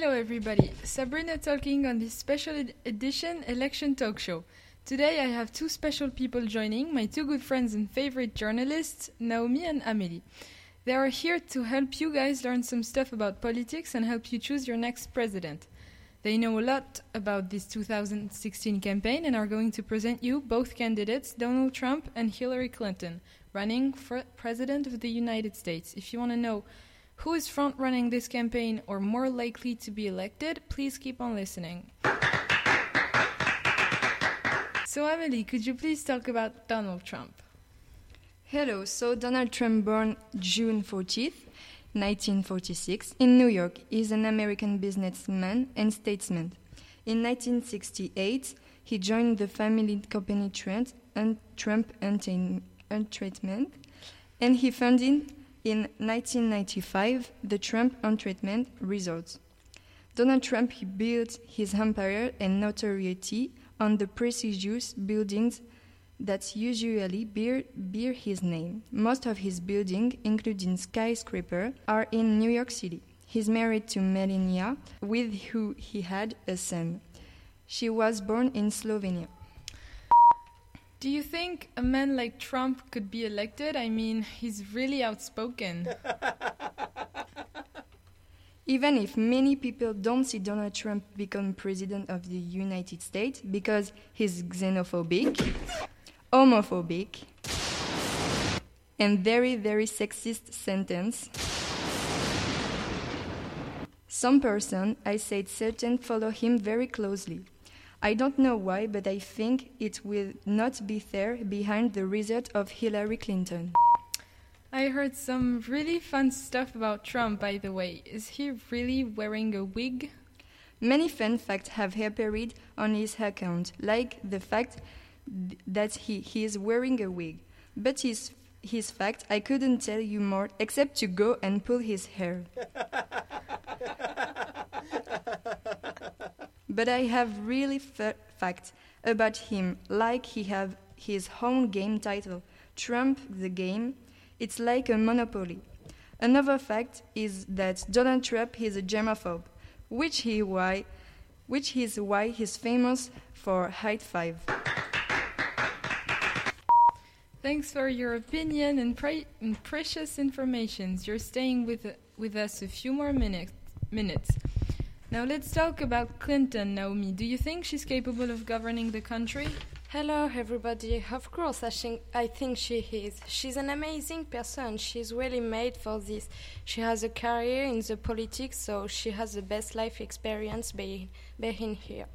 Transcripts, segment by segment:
Hello, everybody. Sabrina talking on this special ed- edition election talk show. Today, I have two special people joining my two good friends and favorite journalists, Naomi and Amelie. They are here to help you guys learn some stuff about politics and help you choose your next president. They know a lot about this 2016 campaign and are going to present you both candidates, Donald Trump and Hillary Clinton, running for President of the United States. If you want to know who is front running this campaign or more likely to be elected, please keep on listening. So, Amelie, could you please talk about Donald Trump? Hello, so Donald Trump, born June 14th, 1946, in New York, is an American businessman and statesman. In 1968, he joined the family company Trent and Trump Entertainment, and he founded in 1995 the Trump Entertainment Resorts. Donald Trump built his empire and notoriety on the prestigious buildings that usually bear, bear his name. Most of his buildings, including skyscraper, are in New York City. He's married to Melania, with who he had a son. She was born in Slovenia. Do you think a man like Trump could be elected? I mean, he's really outspoken. Even if many people don't see Donald Trump become president of the United States because he's xenophobic, homophobic, and very, very sexist sentence. Some person, I said certain, follow him very closely. I don't know why, but I think it will not be there behind the result of Hillary Clinton. I heard some really fun stuff about Trump, by the way. Is he really wearing a wig? Many fun facts have appeared on his account, like the fact that he, he is wearing a wig. But his, his fact, I couldn't tell you more except to go and pull his hair. but I have really facts about him, like he have his own game title, Trump the Game. It's like a monopoly. Another fact is that Donald Trump is a germaphobe, which he why, which is why he's famous for height five. Thanks for your opinion and, pre- and precious informations. You're staying with with us a few more minutes. Minutes. Now let's talk about Clinton, Naomi. Do you think she's capable of governing the country? Hello, everybody. Of course, I think, I think she is. She's an amazing person. She's really made for this. She has a career in the politics, so she has the best life experience being, being here.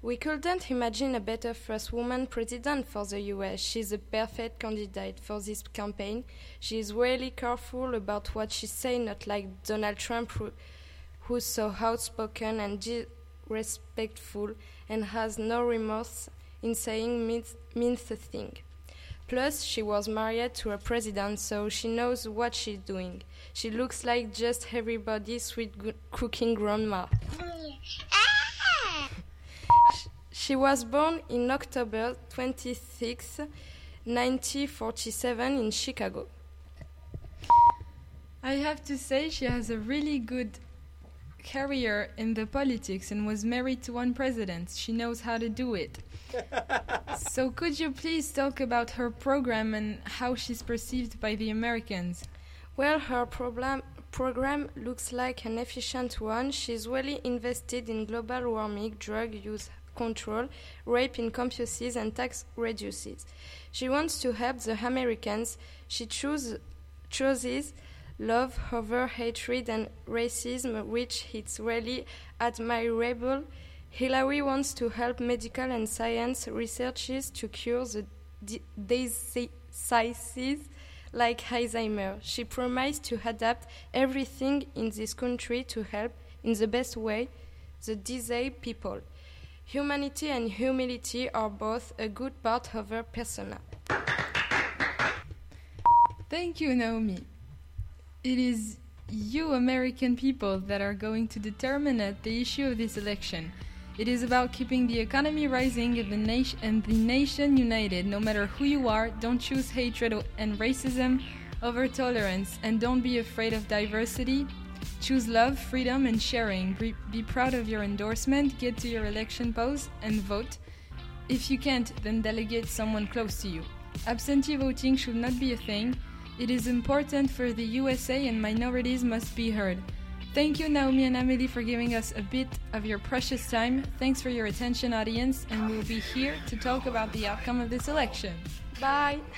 We couldn't imagine a better first woman president for the US. She's a perfect candidate for this campaign. She's really careful about what she says, not like Donald Trump, who's so outspoken and disrespectful and has no remorse in saying means, means a thing. Plus, she was married to a president, so she knows what she's doing. She looks like just everybody's sweet cooking grandma. she was born in October 26, 1947, in Chicago. I have to say, she has a really good career in the politics and was married to one president. She knows how to do it. so, could you please talk about her program and how she's perceived by the Americans? Well, her problem, program looks like an efficient one. She's really invested in global warming, drug use control, rape in campuses, and tax reduces. She wants to help the Americans. She choose, chooses love over hatred and racism, which is really admirable. Hillary wants to help medical and science researchers to cure the diseases like Alzheimer. She promised to adapt everything in this country to help in the best way the disabled people. Humanity and humility are both a good part of her persona. Thank you, Naomi. It is you, American people, that are going to determine the issue of this election. It is about keeping the economy rising and the, nation and the nation united. No matter who you are, don't choose hatred and racism over tolerance, and don't be afraid of diversity. Choose love, freedom, and sharing. Be, be proud of your endorsement, get to your election polls, and vote. If you can't, then delegate someone close to you. Absentee voting should not be a thing. It is important for the USA and minorities must be heard. Thank you, Naomi and Amelie, for giving us a bit of your precious time. Thanks for your attention, audience, and we'll be here to talk about the outcome of this election. Bye.